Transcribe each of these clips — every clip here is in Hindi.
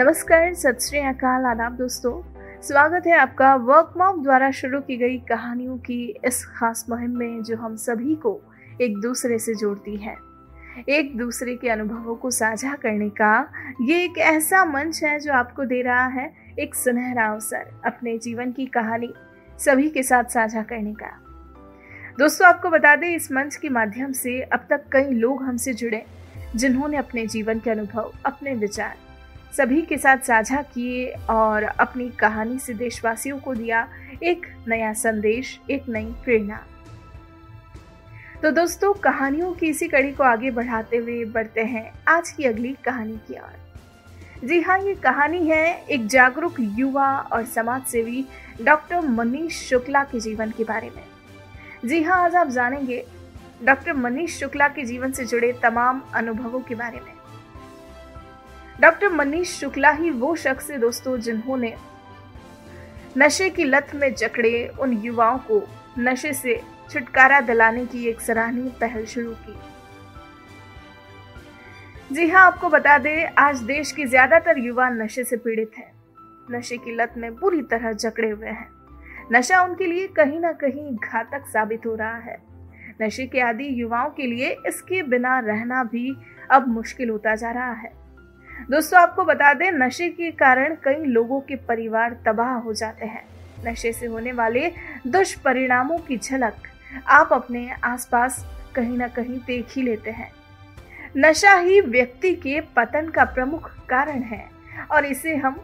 नमस्कार, सत श्री अकाल आदाब दोस्तों। स्वागत है आपका वर्क मॉम द्वारा शुरू की गई कहानियों की इस खास मुहिम में जो हम सभी को एक दूसरे से जोड़ती है। एक दूसरे के अनुभवों को साझा करने का ये एक ऐसा मंच है जो आपको दे रहा है एक सुनहरा अवसर अपने जीवन की कहानी सभी के साथ साझा करने का। दोस्तों, आपको बता दें, इस मंच के माध्यम से अब तक कई लोग हमसे जुड़े, जिन्होंने अपने जीवन के अनुभव, अपने विचार सभी के साथ साझा किए और अपनी कहानी से देशवासियों को दिया एक नया संदेश, एक नई प्रेरणा। तो दोस्तों, कहानियों की इसी कड़ी को आगे बढ़ाते हुए बढ़ते हैं आज की अगली कहानी की ओर। जी हाँ ये कहानी है एक जागरूक युवा और समाज सेवी डॉक्टर मनीष शुक्ला के जीवन के बारे में। जी हाँ आज आप जानेंगे, डॉक्टर मनीष शुक्ला के जीवन से जुड़े तमाम अनुभवों के बारे में। डॉक्टर मनीष शुक्ला ही वो शख्स है दोस्तों जिन्होंने नशे की लत में जकड़े उन युवाओं को नशे से छुटकारा दिलाने की एक सराहनीय पहल शुरू की। जी हाँ आपको बता दें, आज देश के ज़्यादातर युवा नशे से पीड़ित हैं। नशे की लत में बुरी तरह जकड़े हुए हैं। नशा उनके लिए कहीं ना कहीं घातक साबित हो रहा है। नशे के आदि युवाओं के लिए इसके बिना रहना भी अब मुश्किल होता जा रहा है। दोस्तों, आपको बता दें, नशे के कारण कई लोगों के परिवार तबाह हो जाते हैं। नशे से होने वाले दुष्परिणामों की झलक आप अपने आसपास कहीं ना कहीं देख ही लेते हैं। नशा ही व्यक्ति के पतन का प्रमुख कारण है, और इसे हम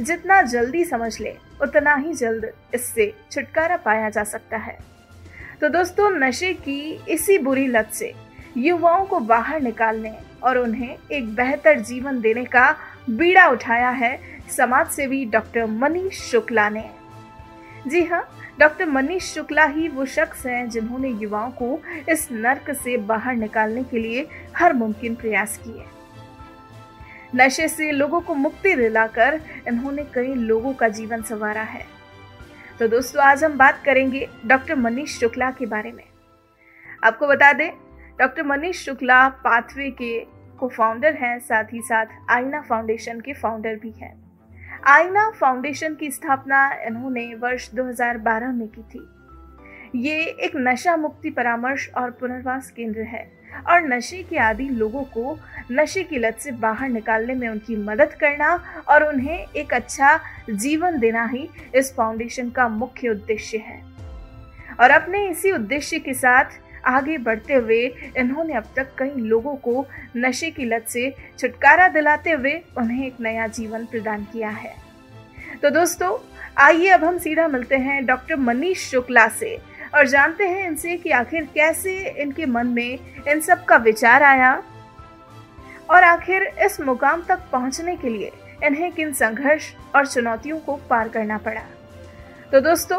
जितना जल्दी समझ ले, उतना ही जल्द इससे छुटकारा पाया जा सकता है। तो दोस्तों, नशे की इसी बुरी लत से युवाओं को बाहर निकालने और उन्हें एक बेहतर जीवन देने का बीड़ा उठाया है समाज सेवी डॉक्टर मनीष शुक्ला ने। जी हाँ डॉक्टर मनीष शुक्ला ही वो शख्स हैं जिन्होंने युवाओं को इस नर्क से बाहर निकालने के लिए हर मुमकिन प्रयास किए। नशे से लोगों को मुक्ति दिलाकर इन्होंने कई लोगों का जीवन संवारा है। तो दोस्तों, आज हम बात करेंगे डॉक्टर मनीष शुक्ला के बारे में। आपको बता दें, डॉक्टर मनीष शुक्ला पाथवे के को फाउंडर हैं, साथ ही साथ आईना फाउंडेशन के फाउंडर भी हैं। आईना फाउंडेशन की स्थापना इन्होंने वर्ष 2012 में की थी। ये एक नशा मुक्ति परामर्श और पुनर्वास केंद्र है और नशे के आदि लोगों को नशे की लत से बाहर निकालने में उनकी मदद करना और उन्हें एक अच्छा जीवन देना ही इस फाउंडेशन का मुख्य उद्देश्य है। और अपने इसी उद्देश्य के साथ आगे बढ़ते हुए इन्होंने अब तक कई लोगों को नशे की लत से छुटकारा दिलाते हुए उन्हें एक नया जीवन प्रदान किया है। तो दोस्तों, आइए अब हम सीधा मिलते हैं डॉक्टर मनीष शुक्ला से और जानते हैं इनसे कि आखिर कैसे इनके मन में इन सब का विचार आया और आखिर इस मुकाम तक पहुँचने के लिए इन्हें किन संघर्ष और चुनौतियों को पार करना पड़ा। तो दोस्तों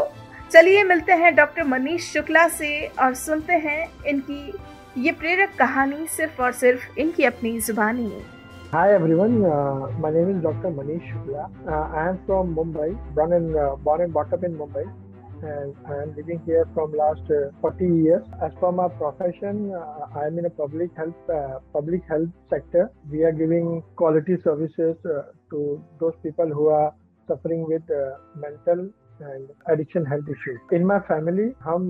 चलिए मिलते हैं डॉक्टर मनीष शुक्ला से और सुनते हैं इनकी ये प्रेरक कहानी सिर्फ़ और सिर्फ़ इनकी अपनी जुबानी Hi everyone, uh, my name is Dr. Manish Shukla. Uh, I am from Mumbai, born and uh, born and brought up in Mumbai, and I am living here from last uh, 40 years. As for my profession, uh, I am in a public health uh, public health sector. We are giving quality services uh, to those people who are suffering with uh, mental and addiction health issues in my family हम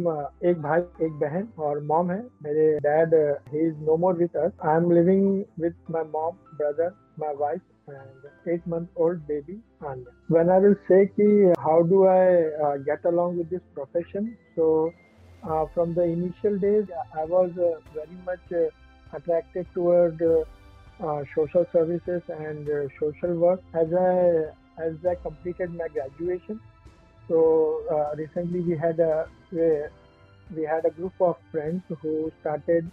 एक भाई एक बहन और मॉम है मेरे dad he is no more with us I am living with my mom brother my wife and eight month old baby and when i will say ki how do i uh, get along with this profession so uh, from the initial days i was uh, very much uh, attracted toward uh, uh, social services and uh, social work as i as i completed my graduation So uh, recently we had a we had a group of friends who started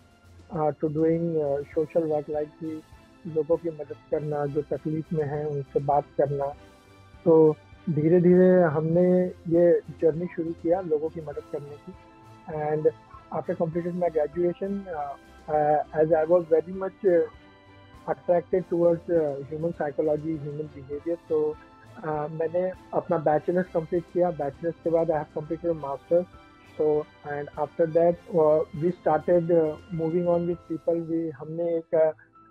uh, to doing uh, social work like कि लोगों की मदद करना जो तकलीफ़ में है उनसे बात करना तो धीरे धीरे हमने ये जर्नी शुरू किया लोगों की मदद करने की and after completed my graduation uh, uh, as I was very much uh, attracted towards uh, human मैंने अपना बैचलर्स कंप्लीट किया। बैचलर्स के बाद I have completed masters so and after that we started moving on with people we हमने एक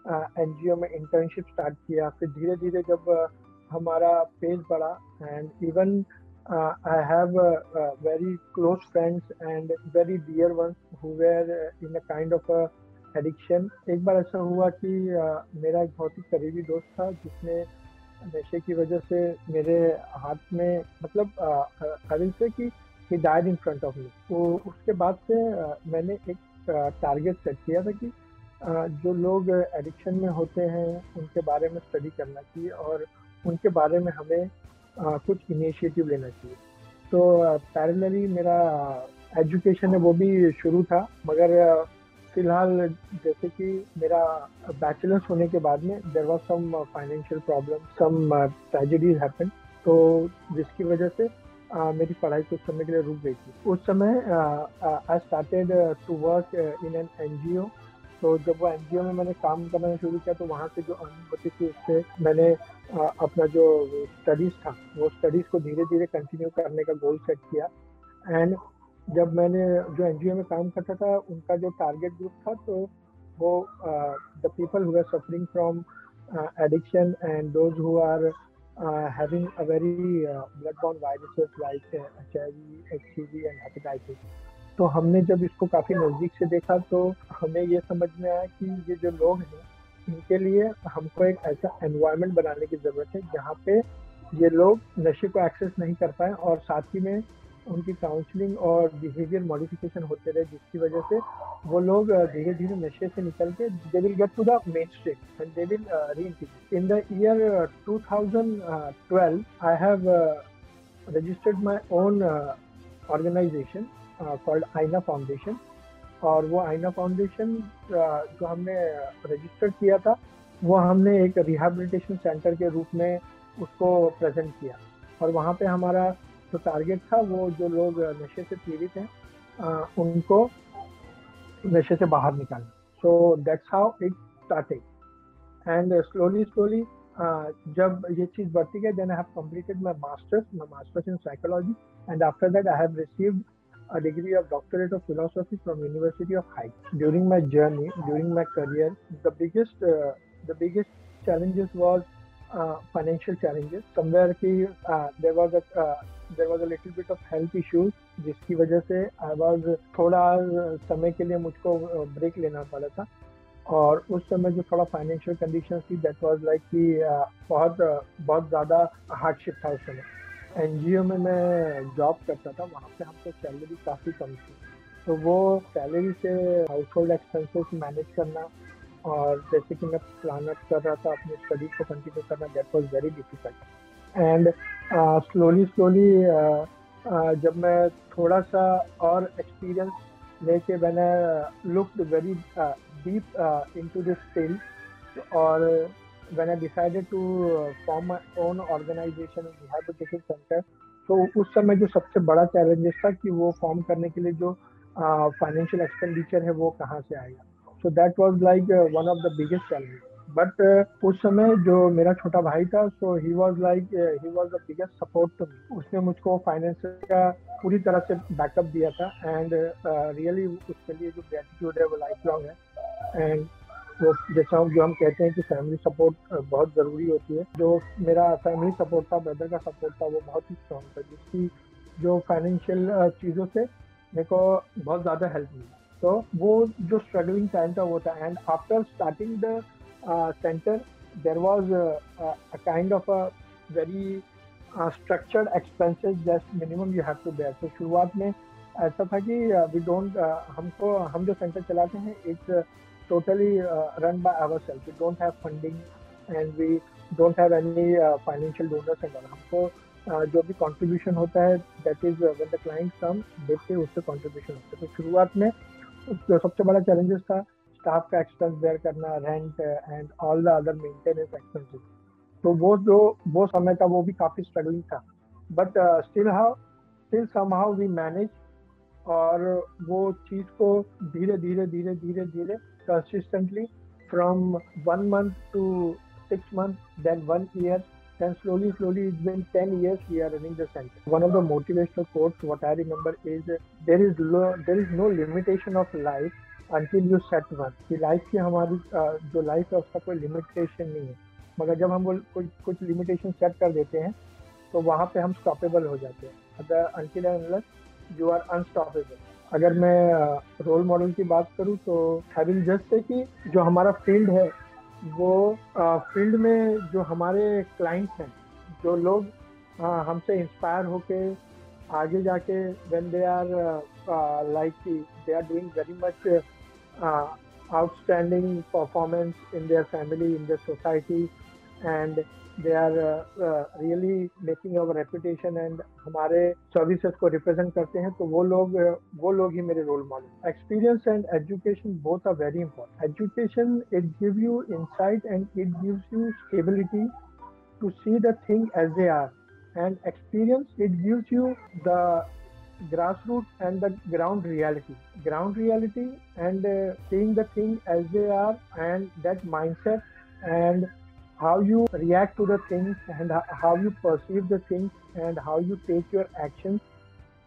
एन uh, में इंटर्नशिप स्टार्ट किया। फिर धीरे धीरे जब uh, हमारा पेज बढ़ा and even I have very close friends and very dear ones who were in a kind of addiction एक बार ऐसा हुआ कि uh, मेरा एक बहुत ही करीबी दोस्त था जिसने नशे की वजह से मेरे हाथ में मतलब आई से कि ही इन फ्रंट ऑफ़ मी तो उसके बाद से मैंने एक टारगेट सेट किया था कि जो लोग एडिक्शन में होते हैं, उनके बारे में स्टडी करना चाहिए और उनके बारे में हमें कुछ इनिशिएटिव लेना चाहिए। तो पैरेलली मेरा एजुकेशन है वो भी शुरू था, मगर फ़िलहाल जैसे कि मेरा बैचलर्स होने के बाद में there was some financial problem some tragedies happen तो जिसकी वजह से uh, मेरी पढ़ाई कुछ समय के लिए रुक गई थी। उस समय I started to work in an N G O तो जब वो एन जी ओ में मैंने काम करना शुरू किया तो वहाँ से जो अर्निंग होती थी उससे मैंने uh, अपना जो स्टडीज़ था वो स्टडीज़ को धीरे धीरे कंटिन्यू करने का गोल सेट किया। एंड जब मैंने जो एनजीओ में काम करता था, उनका जो टारगेट ग्रुप था तो वो the people who are suffering from addiction and those who are having a very blood borne viruses like H I V and hepatitis तो हमने जब इसको काफ़ी नज़दीक से देखा तो हमें ये समझ में आया कि ये जो लोग हैं, इनके लिए हमको एक ऐसा एनवायरनमेंट बनाने की ज़रूरत है, जहाँ पे ये लोग नशे को एक्सेस नहीं कर पाए और साथ ही में उनकी काउंसलिंग और बिहेवियर मॉडिफिकेशन होते रहे, जिसकी वजह से वो लोग धीरे धीरे नशे से निकल के they will get to the mainstream and they will reintegrate in the year 2012 I have registered my own organisation called Aina foundation और वो आइना फाउंडेशन जो हमने रजिस्टर किया था, वो हमने एक रिहेबिलिटेशन सेंटर के रूप में उसको प्रेजेंट किया। और वहाँ पे हमारा जो टारगेट था, वो जो लोग नशे से पीड़ित हैं उनको नशे से बाहर निकालना। So that's how it started and slowly slowly जब ये चीज़ बढ़ती गई then I have completed my masters my masters in psychology and after that I have receive a degree of doctorate of philosophy from university of height during my journey during my career the biggest the biggest challenges was financial challenges somewhere की there was a there was a little bit of health issues जिसकी वजह से आई वॉज़ थोड़ा समय के लिए मुझको ब्रेक लेना पड़ा था। और उस समय जो थोड़ा फाइनेंशियल कंडीशन थी दैट वाज लाइक कि बहुत बहुत ज़्यादा हार्डशिप था उस समय। NGO में मैं जॉब करता था, वहाँ पे हमको सैलरी काफ़ी कम थी। तो वो सैलरी से हाउस होल्ड एक्सपेंसेस मैनेज करना और जैसे कि मैं प्लान कर रहा था, अपनी स्टडीज़ को कंटिन्यू करना that was very difficult and slowly slowly जब मैं थोड़ा सा और एक्सपीरियंस लेके मैंने looked very deep into this field और when I decided to form my own organization in rehabilitation तो उस समय जो सबसे बड़ा चैलेंजेस था कि वो फॉर्म करने के लिए जो फाइनेंशियल एक्सपेंडिचर है वो कहाँ से आएगा so that was like one of the biggest challenge but uh, उस समय जो मेरा छोटा भाई था so he was like he was the biggest support to me उसने मुझको फाइनेंस का पूरी तरह से बैकअप दिया था एंड रियली uh, उसके लिए जो ग्रेटिट्यूड है वो लाइफ लॉन्ग है. एंड वो जैसा जो हम कहते हैं कि फैमिली सपोर्ट uh, बहुत ज़रूरी होती है. जो मेरा फैमिली सपोर्ट था ब्रदर का सपोर्ट था वो बहुत ही स्ट्रॉन्ग था जिसकी जो फाइनेंशियल चीज़ों से मेरे को बहुत ज़्यादा हेल्प मिली. तो वो जो स्ट्रगलिंग टाइम था वो था. And after starting the uh, center, there was a, a, a, kind of a very uh, structured expenses just minimum you have to bear. So शुरुआत में ऐसा था कि वी डोंट हमको हम जो सेंटर चलाते हैं it's totally run by our self we don't have funding and we don't have any financial donors and हमको uh, जो भी कंट्रीब्यूशन होता है that is when the client come देखते उससे कंट्रीब्यूशन होता है। तो शुरुआत में सबसे बड़ा चैलेंजेस था स्टाफ का एक्सपेंस बेयर करना rent and all the other maintenance expenses तो वो जो वो समय था वो भी काफ़ी स्ट्रगलिंग था but still how still somehow we manage और वो चीज़ को धीरे धीरे धीरे धीरे धीरे consistently from one month to six month then one year then slowly slowly it's been 10 years we are running the center one of the motivational quotes what i remember is there is lo- there is no limitation of life until you set one. कि लाइफ की हमारी जो लाइफ है उसका कोई लिमिटेशन नहीं है। मगर जब हम कोई, कुछ लिमिटेशन सेट कर देते हैं तो वहाँ पे हम स्टॉपेबल हो जाते हैं। अगर until unless you are unstoppable अगर मैं रोल मॉडल की बात करूँ तो हैविंग जस्ट है कि जो हमारा फ़ील्ड है, वो फ़ील्ड में जो हमारे क्लाइंट्स हैं, जो लोग हमसे इंस्पायर होके आगे जाके when they are like they are doing very much outstanding performance in their family in their society and they are really making our reputation and हमारे सर्विसेज को रिप्रेजेंट करते हैं तो वो लोग वो लोग ही मेरे role model experience and education both are very important education it give you insight and it gives you stability to see the thing as they are and experience it gives you the grassroots and the ground reality. Ground reality and uh, seeing the thing as they are and that mindset and how you react to the things and how you perceive the things and how you take your actions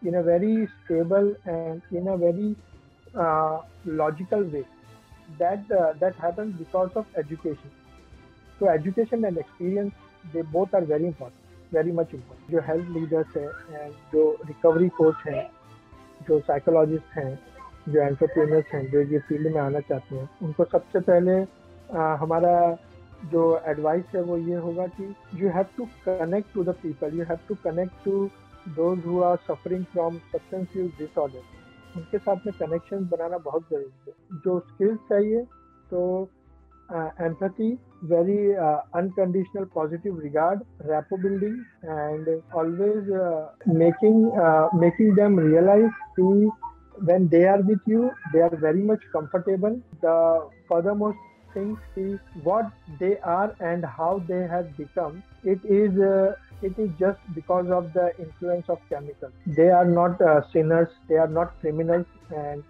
in a very stable and in a very uh, logical way. That uh, that happens because of education. So education and experience they both are very important very much important. जो हेल्थ लीडर्स हैं जो रिकवरी कोच हैं जो साइकोलॉजिस्ट हैं जो एंटरप्रेनर्स हैं जो ये फ़ील्ड में आना चाहते हैं उनको सबसे पहले आ, हमारा जो एडवाइस है वो ये होगा कि you have to connect to the people you have to connect to those who are suffering from substance use disorder उनके साथ में कनेक्शन बनाना बहुत ज़रूरी है। जो स्किल्स चाहिए तो empathy, very uh, unconditional positive regard, rapport building, and always uh, making uh, making them realize that when they are with you, they are very much comfortable. The furthermost thing, is what they are and how they have become. It is uh, it is just because of the influence of chemicals. They are not uh, sinners. They are not criminals, and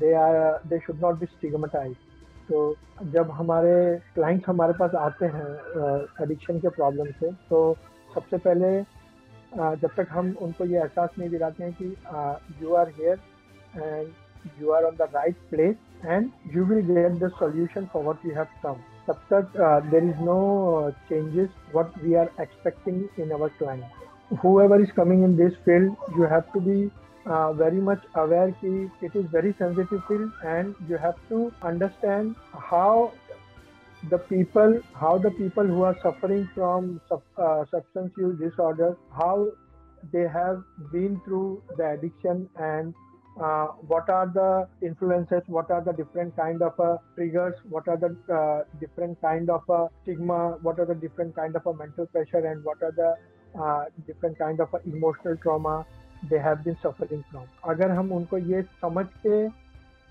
they are they should not be stigmatized. तो जब हमारे क्लाइंट्स हमारे पास आते हैं एडिक्शन के प्रॉब्लम से तो सबसे पहले जब तक हम उनको ये एहसास नहीं दिलाते हैं कि you are here and you are on the right place and you will get the solution for what you have come तब तक there is no changes what we are expecting in our client whoever is coming in this field you have to be uh, very much aware that it is very sensitive field and you have to understand how the people how the people who are suffering from uh, substance use disorders how they have been through the addiction and uh, what are the influences what are the different kind of uh, triggers what are the uh, different kind of uh, stigma what are the different kind of uh, mental pressure and what are the different kind of emotional trauma they have been suffering from अगर हम उनको ये समझ के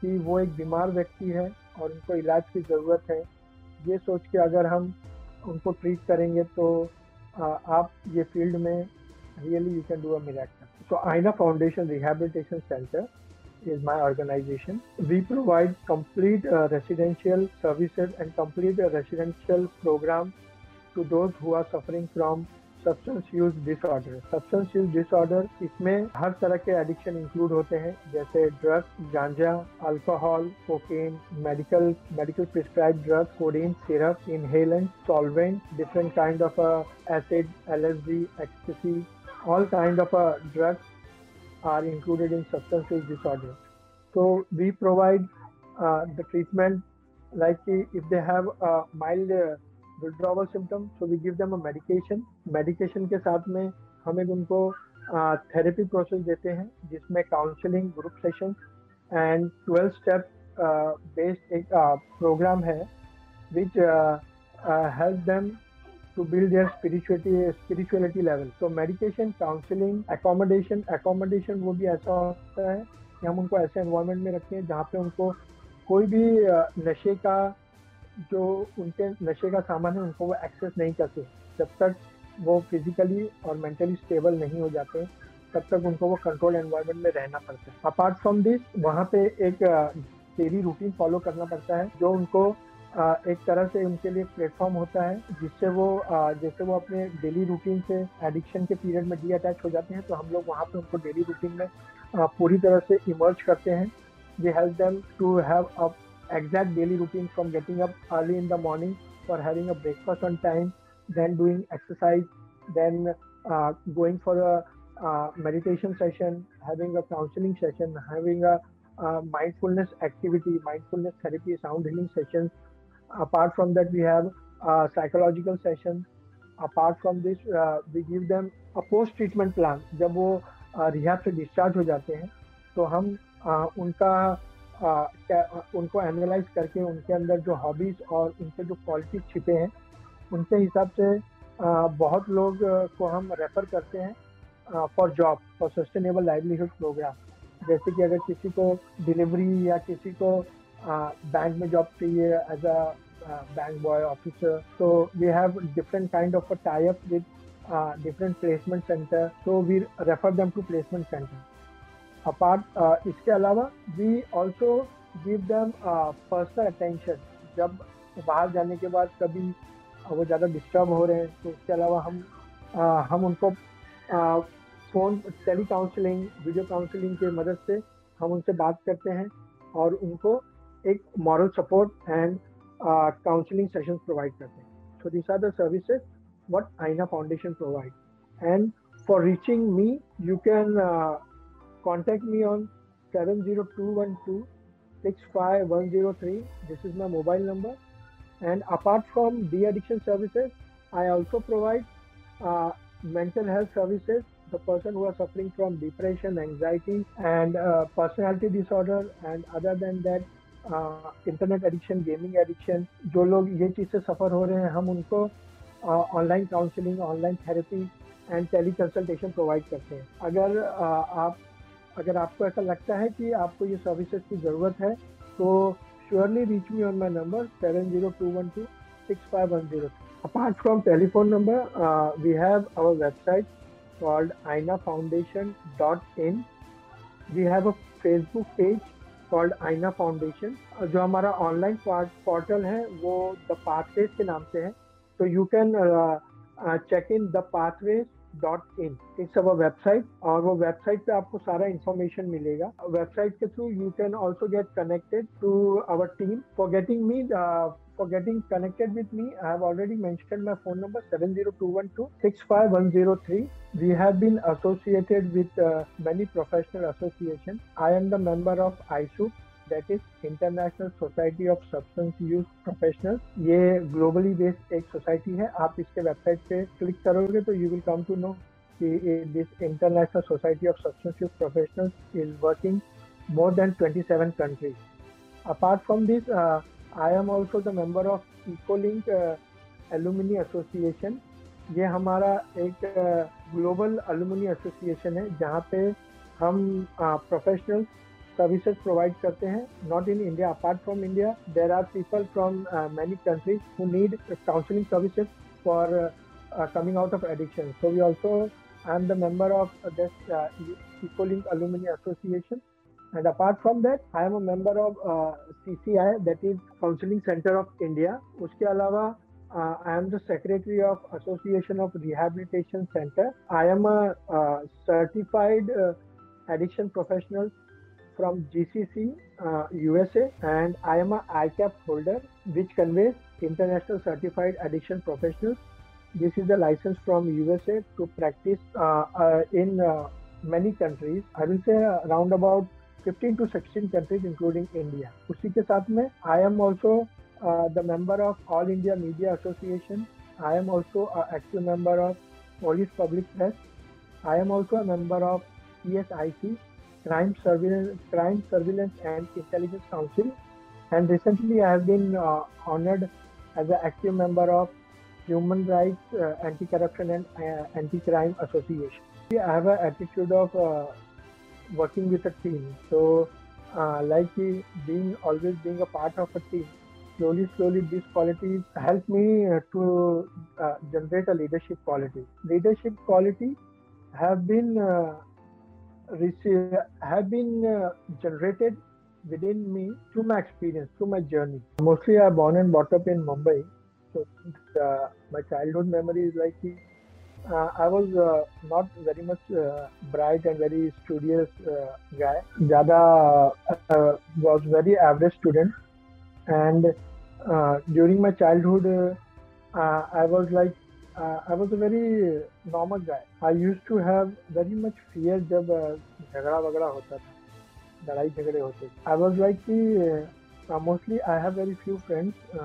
कि वो एक बीमार व्यक्ति है और उनको इलाज की ज़रूरत है ये सोच के अगर हम उनको ट्रीट करेंगे तो आ, आप ये फ़ील्ड में really you can do a miracle so Aina foundation rehabilitation centre is my organisation we provide complete residential services and complete residential programme to those who are suffering from substance use disorder substance use disorder इसमें हर तरह के एडिक्शन इंक्लूड होते हैं जैसे drugs ganja alcohol cocaine medical medical prescribe drugs codeine syrup inhalant solvent different kind of acid LSD ecstasy all kind of uh, drugs are included in substance use disorder. So we provide uh, the treatment like if they have a mild uh, withdrawal symptom, so we give them a medication. Medication के साथ में हम एक उनको थेरेपी प्रोसेस देते हैं जिसमें counselling group session and 12 step based एक प्रोग्राम है which help them to build their spirituality spirituality level so medication counseling accommodation accommodation वो भी ऐसा होता है कि हम उनको ऐसे एनवायरनमेंट में रखते हैं जहाँ पे उनको कोई भी नशे का जो उनके नशे का सामान है, उनको वो एक्सेस नहीं करते। जब तक वो फिजिकली और मेंटली स्टेबल नहीं हो जाते, तब तक उनको वो कंट्रोल एनवायरनमेंट में रहना पड़ता है। अपार्ट फ्रॉम दिस वहाँ पे एक डेली रूटीन फॉलो करना पड़ता है, जो उनको एक तरह से उनके लिए प्लेटफॉर्म होता है, जिससे वो जैसे वो अपने डेली रूटीन से एडिक्शन के पीरियड में डी अटैच हो जाते हैं तो हम लोग वहाँ पे उनको डेली रूटीन में पूरी तरह से इमर्ज करते हैं। We help them to have a exact daily routine from getting up early in the morning for having a breakfast on time, then doing exercise, then uh, going for a uh, meditation session, having a counseling session, having a uh, mindfulness activity, mindfulness therapy, sound healing sessions. Apart from that, we have uh, psychological sessions. Apart from this, uh, we give them a post treatment plan. जब वो रिहाब से डिस्चार्ज हो जाते हैं तो हम उनका उनको एनालाइज करके उनके अंदर जो हॉबीज और उनके जो क्वालिटीज छिपे हैं, उनके हिसाब से बहुत लोग को हम रेफर करते हैं for job for sustainable livelihood programme जैसे कि अगर किसी को डिलीवरी या किसी को बैंक में जॉब चाहिए as a bank boy officer तो we have different kind of a tie up with different placement centre so we refer them to placement apart इसके अलावा we also give them personal attention जब बाहर जाने के बाद कभी वो ज़्यादा डिस्टर्ब हो रहे हैं तो उसके अलावा हम आ, हम उनको phone tele counselling video counselling के मदद से हम उनसे बात करते हैं और उनको एक moral support and counselling sessions provide करते हैं so this are the services Aina Foundation provides. And for reaching me, you can uh, contact me on 70212 65103. This is my mobile number. And apart from de-addiction services, I also provide uh, mental health services. The person who are suffering from depression, anxiety, and uh, personality disorder, and other than that, internet addiction gaming addiction जो लोग ये चीज़ से सफ़र हो रहे हैं हम उनको online counselling online therapy and tele consultation provide करते हैं अगर आप अगर आपको ऐसा लगता है कि आपको ये सर्विसेज़ की ज़रूरत है तो surely reach me on my number seven zero two one two six five one zero apart from telephone number we have our website called Aina foundation dot in we have a Facebook page called Aina foundation जो हमारा ऑनलाइन पोर्टल है, वो द पाथवेज के नाम से है. तो you can check in the pathways dot in it's our website और वो वेबसाइट पे आपको सारा इन्फॉर्मेशन मिलेगा। वेबसाइट के through you can also get connected to our team for getting me for getting connected with me I have phone number seven zero two one two six five one zero three we have been associated with many professional association I am the member of ISSU that is international society of substance use professional ये ग्लोबली बेस्ड एक सोसाइटी है आप इसके वेबसाइट पे क्लिक करोगे तो you will come to know कि this international society of substance use professional is working more than 27 countries. Apart from this, uh, I am also the member of EcoLink uh, Alumni Association. ये हमारा एक ग्लोबल अलुमिनी एसोसिएशन है जहाँ पे हम प्रोफेशनल्स सर्विसेज़ प्रोवाइड करते हैं not in India apart from India there are people from many countries who need counselling services for coming out of addiction so we also I am the member of this calling aluminium association and apart from that I am a member of C C I that is counselling centre of India उसके अलावा I am the secretary of association of rehabilitation centre I am a certified addiction professional from GCC uh, USA and I am a ICAP holder which conveys International Certified Addiction Professionals. This is the license from USA to practice uh, uh, in uh, many countries. I will say around about 15 to 16 countries including India. उसी के साथ में I am also uh, the member of All India Media Association. I am also an active member of Police Public Press. I am also a member of CSIC Crime Surveillance, Crime Surveillance and Intelligence Council. And recently, I have been uh, honored as an active member of Human Rights, uh, Anti-Corruption and uh, Anti-Crime Association. I have an attitude of uh, working with a team. So, uh, like being always being a part of a team, slowly, slowly, these qualities help me uh, to generate a leadership quality. Leadership quality have been have been uh, generated within me through my experience, through my journey. Mostly, I born and brought up in Mumbai, so uh, my childhood memory is like uh, I was uh, not very much uh, bright and very studious uh, guy. Jada uh, was very average student, and uh, during my childhood, uh, uh, I was like uh, I was a very normal guy. I used to have very much fear जब uh, झगड़ा वगड़ा होता था लड़ाई झगड़े होते थे आई वॉज़ लाइक कि mostly I have very few friends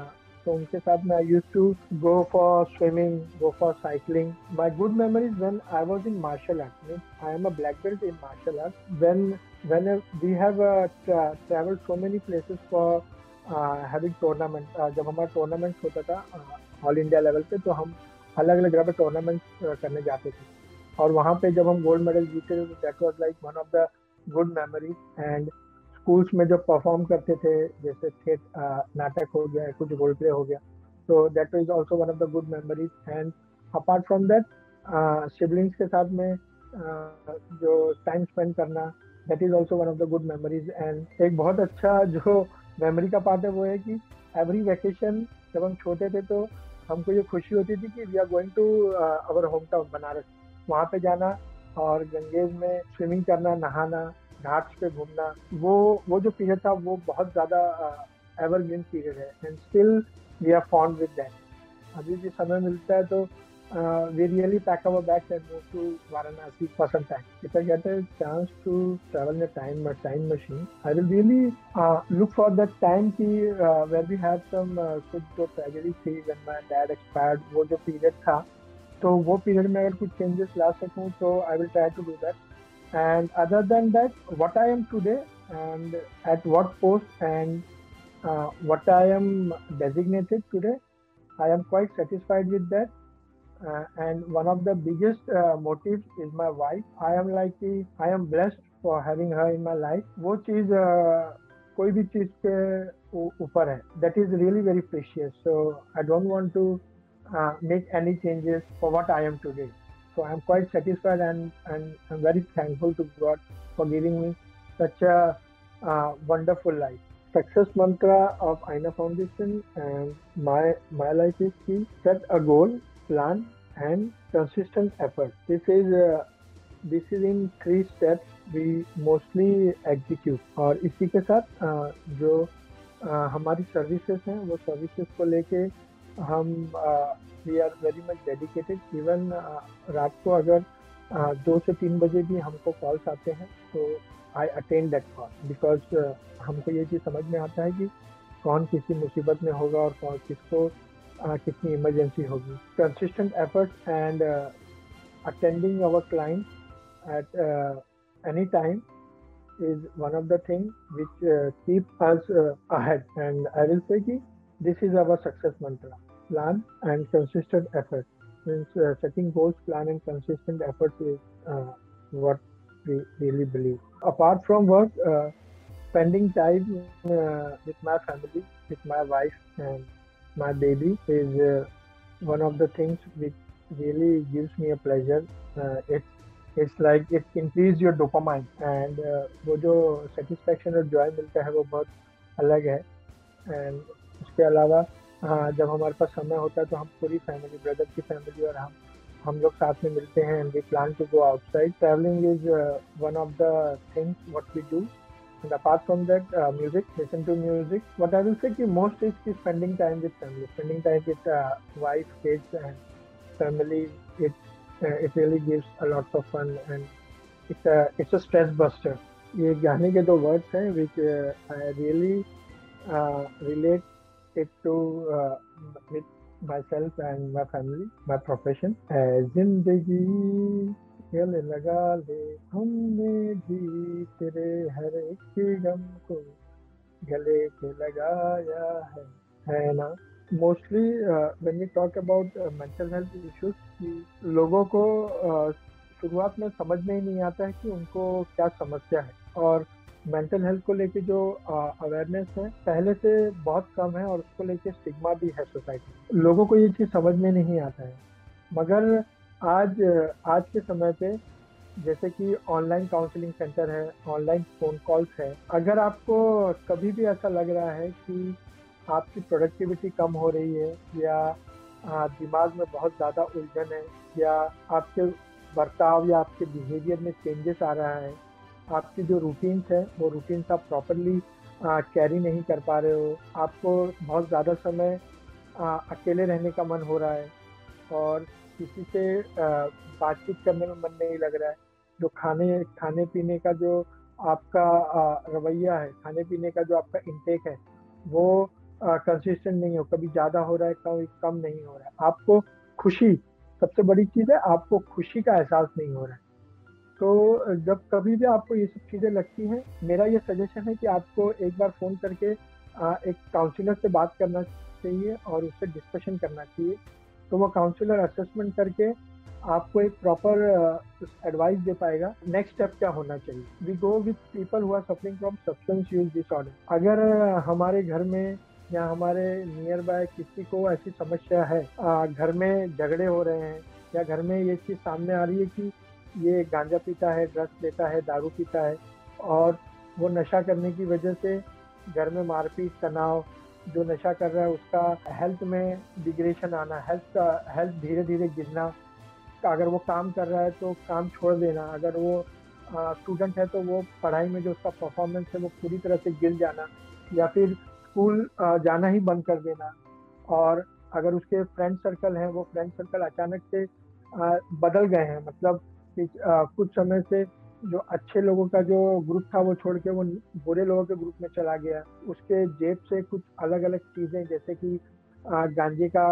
तो उनके साथ में I use to go for swimming go for cycling my good memories when I was in martial art mean I am a black belt in martial art when when we have travel so many places for having tournament जब हमारा टूर्नामेंट होता था ऑल इंडिया लेवल पे तो हम अलग अलग जगह पे टूर्नामेंट करने जाते थे। और वहाँ पे जब हम गोल्ड मेडल जीते थे तो that was like one of the good memories and schools में जब परफॉर्म करते थे जैसे थे नाटक हो गया कुछ रोल प्ले हो गया तो that is also one of the good memories and apart from that siblings के साथ में uh, जो टाइम स्पेंड करना that is also one of the good memories and एक बहुत अच्छा जो मेमोरी का पार्ट है वो है कि एवरी वैकेशन जब हम छोटे थे तो हमको ये खुशी होती थी कि we are going to our home town Banaras वहाँ पे जाना और गंगेज में स्विमिंग करना, नहाना, घाट्स पे घूमना, वो वो जो पीरियड था वो बहुत ज़्यादा एवरग्रीन पीरियड है. And still we are fond with that अभी भी समय मिलता है तो we really pack our bags and move to Varanasi for some time. If I get a chance to travel in a time a time machine, I will really uh, look for that time ki, uh, where we had some uh, कुछ जो tragedy थी when my dad expired वो जो period था तो वो period में अगर कुछ changes ला सकूँ तो I will try to do that. And other than that, what I am today and at what post and uh, what I am designated today, I am quite satisfied with that. Uh, and one of the biggest uh, motives is my wife. I am like I am blessed for having her in my life. वो चीज uh, कोई भी चीज के ऊपर है that is really very precious. So I don't want to uh, make any changes for what I am today. So I'm quite satisfied and, and I'm very thankful to God for giving me such a uh, wonderful life. Success mantra of Aina Foundation and my my life is to set a goal, plan, and consistent effort. This is uh, this is in three steps we mostly execute. और इसी के साथ uh, जो uh, हमारी सर्विसेज़ हैं वो सर्विसेज़ को लेके हम we are very much dedicated even रात को अगर uh, दो से तीन बजे भी हमको कॉल्स आते हैं तो I attend that call because हमको ये चीज़ समझ में आता है कि कौन किसी मुसीबत में होगा और कौन किसको कितनी इमरजेंसी होगी? Consistent effort and attending our client at any time is one of the thing which keep us ahead and I will say कि दिस इज़ अवर सक्सेस मंत्र plan and consistent effort means setting goals plan and consistent effort is what We really believe. Apart from work, uh, spending time uh, with my family, with my baby is uh, one of the things which really gives me a pleasure uh, it's like it increase your dopamine and uh, वो जो satisfaction और joy मिलता है वो बहुत अलग है and उसके अलावा हाँ जब हमारे पास समय होता है तो हम पूरी फैमिली ब्रदर की फैमिली और हम हम लोग साथ में मिलते हैं and we plan to go outside travelling is one of the things what we do and apart from that uh, music listen to music what i will say ki most is ki spending time with family spending time with uh, wife kids and family it uh, it really gives a lot of fun and it's a it's a stress buster ये गाने के दो वर्ड्स हैं uh, really uh, relate it to uh, with myself and my family, my profession. ऐ ज़िंदगी गले लगा ले हमने भी तेरे हर एक गम को। गले पे लगाया है है ना? Mostly when we talk about mental health issues लोगों को uh, शुरुआत में समझ में ही नहीं आता है कि उनको क्या समस्या है। और मेंटल हेल्थ को लेके जो अवेयरनेस है पहले से बहुत कम है और उसको लेके स्टिग्मा भी है सोसाइटी लोगों को ये चीज़ समझ में नहीं आता है। मगर आज आज के समय पे जैसे कि ऑनलाइन काउंसलिंग सेंटर है ऑनलाइन फ़ोन कॉल्स है अगर आपको कभी भी ऐसा लग रहा है कि आपकी प्रोडक्टिविटी कम हो रही है या दिमाग में बहुत ज़्यादा उलझन है या आपके बर्ताव या आपके बिहेवियर में चेंजेस आ रहा है आपकी जो रूटीन्स है वो रूटीन्स आप प्रॉपरली कैरी नहीं कर पा रहे हो आपको बहुत ज़्यादा समय आ, अकेले रहने का मन हो रहा है और किसी से बातचीत करने में मन नहीं लग रहा है। जो खाने खाने पीने का जो आपका रवैया है, खाने पीने का जो आपका इंटेक है, वो कंसिस्टेंट नहीं हो, कभी ज़्यादा हो रहा है, कभी कम नहीं हो रहा है। आपको खुशी, सबसे बड़ी चीज़ है, आपको खुशी का एहसास नहीं हो रहा है। तो जब कभी भी आपको ये सब चीज़ें लगती हैं, मेरा ये सजेशन है कि आपको एक बार फ़ोन करके एक काउंसलर से बात करना चाहिए और उससे डिस्कशन करना चाहिए। तो वो काउंसलर असेसमेंट करके आपको एक प्रॉपर एडवाइस दे पाएगा नेक्स्ट स्टेप क्या होना चाहिए। We go with people who suffering from substance use disorder अगर हमारे घर में या हमारे नियर बाय किसी को ऐसी समस्या है घर में झगड़े हो रहे हैं या घर में ये चीज़ सामने आ रही है कि ये गांजा पीता है ड्रग्स लेता है, दारू पीता है और वो नशा करने की वजह से घर में मारपीट, तनाव जो नशा कर रहा है, उसका हेल्थ में डिग्रेशन आना हेल्थ का हेल्थ धीरे धीरे गिरना। अगर वो काम कर रहा है तो काम छोड़ देना। अगर वो स्टूडेंट है तो वो पढ़ाई में जो उसका परफॉर्मेंस है, वो पूरी तरह से गिर जाना या फिर स्कूल जाना ही बंद कर देना। और अगर उसके फ्रेंड सर्कल हैं, वो फ्रेंड सर्कल अचानक से बदल गए हैं। मतलब कुछ समय से जो अच्छे लोगों का जो ग्रुप था वो छोड़ के, वो बुरे लोगों के ग्रुप में चला गया। उसके जेब से कुछ अलग अलग चीज़ें, जैसे कि गांजे का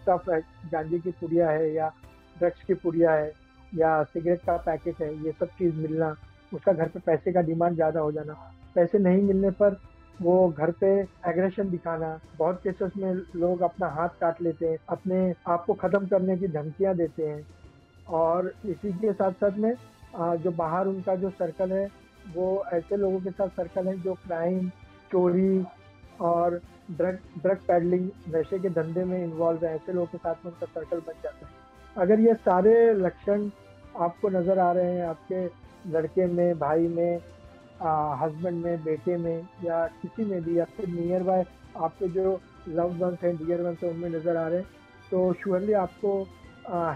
स्टफ़ है गांजे की पुड़िया है या ड्रग्स की पुड़िया है या सिगरेट का पैकेट है, ये सब चीज़ मिलना, उसका घर पे पैसे का डिमांड ज़्यादा हो जाना। पैसे नहीं मिलने पर वो घर पे एग्रेशन दिखाना, बहुत केसेस में लोग अपना हाथ काट लेते हैं, अपने आप को ख़त्म करने की धमकियाँ देते हैं। और इसी के साथ साथ में जो बाहर उनका जो सर्कल है, वो ऐसे लोगों के साथ सर्कल है जो क्राइम चोरी और ड्रग ड्रग पैडलिंग नशे के धंधे में इन्वॉल्व है। ऐसे लोगों के साथ में उनका सर्कल बन जाता है। अगर ये सारे लक्षण आपको नज़र आ रहे हैं, आपके लड़के में, भाई में हस्बैंड में, बेटे में या किसी में भी, या फिर नियर बाय आपके जो लव वंस हैं डियर वंस हैं, उनमें नज़र आ रहे हैं तो श्योरली आपको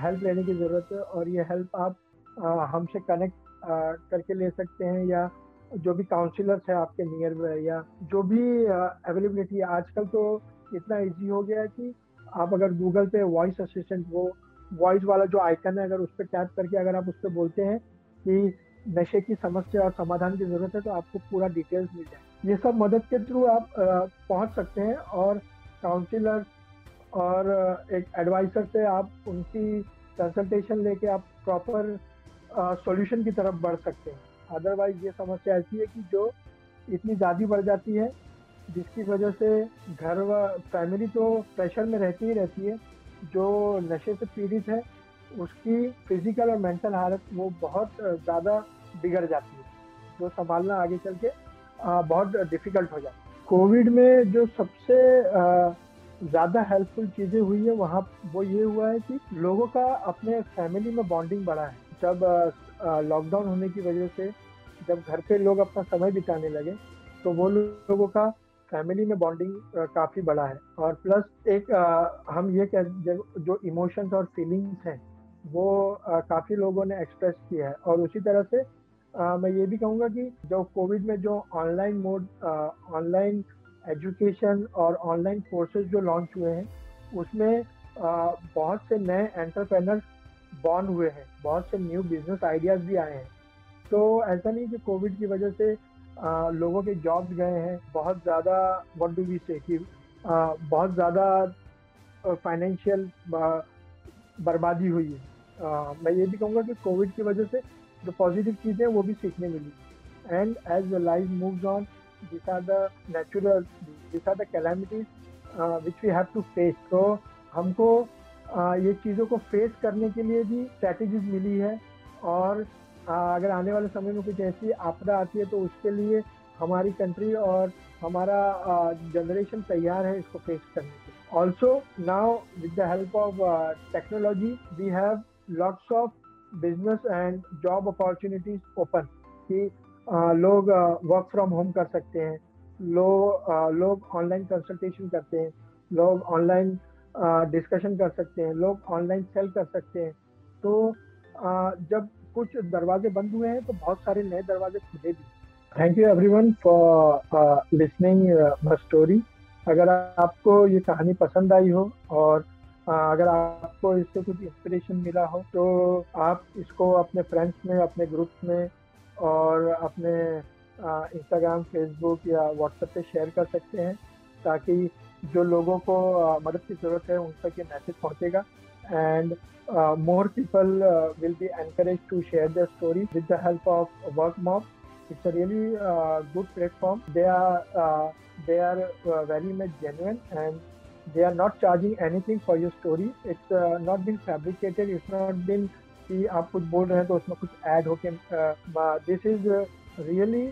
हेल्प लेने की ज़रूरत है और ये हेल्प आप हमसे कनेक्ट करके ले सकते हैं या जो भी काउंसिलर्स हैं आपके नियर में या जो भी अवेलेबिलिटी आजकल तो इतना इजी हो गया है कि आप अगर गूगल पे वॉइस असिस्टेंट वो वॉइस वाला जो आइकन है अगर उस पर टैप करके अगर आप उस पर बोलते हैं कि नशे की समस्या और समाधान की ज़रूरत है तो आपको पूरा डिटेल्स मिल जाए ये सब मदद के थ्रू आप पहुँच सकते हैं और काउंसिलर और एक एडवाइसर से आप उनकी कंसल्टेशन लेके आप प्रॉपर सॉल्यूशन की तरफ़ बढ़ सकते हैं। अदरवाइज़ ये समस्या ऐसी है कि जो इतनी ज़्यादा बढ़ जाती है, जिसकी वजह से घर व फैमिली तो प्रेशर में रहती ही रहती है, जो नशे से पीड़ित है, उसकी फ़िज़िकल और मेंटल हालत वो बहुत ज़्यादा बिगड़ जाती है। जो संभालना आगे चल के बहुत डिफ़िकल्ट हो जाता है। कोविड में जो सबसे ज़्यादा हेल्पफुल चीज़ें हुई है, वहाँ वो ये हुआ है कि लोगों का अपने फैमिली में बॉन्डिंग बढ़ा है। जब लॉकडाउन होने की वजह से जब घर पे लोग अपना समय बिताने लगे तो वो लोगों का फैमिली में बॉन्डिंग काफ़ी बड़ा है। और प्लस एक हम ये कह जो इमोशंस और फीलिंग्स हैं वो काफ़ी लोगों ने एक्सप्रेस किया है। और उसी तरह से आ, मैं ये भी कहूँगा कि जो कोविड में जो ऑनलाइन मोड ऑनलाइन एजुकेशन और ऑनलाइन कोर्सेज जो लॉन्च हुए हैं उसमें आ, बहुत से नए एंटरप्रेनर्स बॉर्न हुए हैं बहुत से न्यू बिज़नेस आइडियाज़ भी आए हैं। तो ऐसा नहीं कि कोविड की वजह से आ, लोगों के जॉब्स गए हैं बहुत ज़्यादा वट डू वी से कि आ, बहुत ज़्यादा फाइनेंशियल बर्बादी हुई है। आ, मैं ये भी कहूँगा कि कोविड की वजह से जो पॉजिटिव चीज़ें वो भी सीखने मिली। And as the life moves on these are the natural these are calamities uh, which we have to face. तो हमको ये चीज़ों को फेस करने के लिए भी स्ट्रैटेजीज मिली है। और अगर आने वाले समय में कुछ ऐसी आपदा आती है तो उसके लिए हमारी कंट्री और हमारा जनरेशन तैयार है इसको फेस करने के also now with the help of technology we have lots of business and job opportunities open कि लोग वर्क फ्रॉम होम कर सकते हैं। लोग ऑनलाइन कंसल्टेशन करते हैं। लोग ऑनलाइन डिस्कशन कर सकते हैं लोग ऑनलाइन सेल कर सकते हैं। तो आ, जब कुछ दरवाजे बंद हुए हैं तो बहुत सारे नए दरवाजे खुले भी thank you everyone for listening story अगर आपको ये कहानी पसंद आई हो और अगर आपको इससे कुछ इंस्पिरेशन मिला हो तो आप इसको अपने फ्रेंड्स में अपने ग्रुप्स में और अपने इंस्टाग्राम फेसबुक या व्हाट्सएप पे शेयर कर सकते हैं ताकि जो लोगों को मदद की ज़रूरत है, उन तक ये मैसेज पहुंचेगा। And more people will be encourage to share the story with the help of Workmob it's a really good platform they are they are very much genuine and they are not charging anything for your story it's not been fabricated it's not been कि आप कुछ बोल रहे हैं तो उसमें कुछ ऐड होके this is really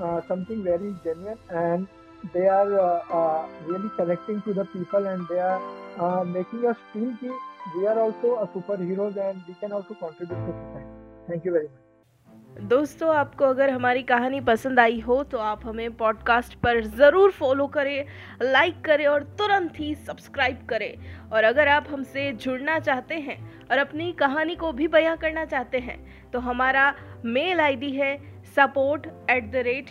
something very genuine and they are uh, uh, really connecting to the people and they are uh, making us feel that we are also a superheroes and we can also contribute to society. Thank you very much. दोस्तों आपको अगर हमारी कहानी पसंद आई हो तो आप हमें पॉडकास्ट पर ज़रूर फॉलो करें लाइक करें और तुरंत ही सब्सक्राइब करें और अगर आप हमसे जुड़ना चाहते हैं और अपनी कहानी को भी बयां करना चाहते हैं तो हमारा मेल आईडी है support at the rate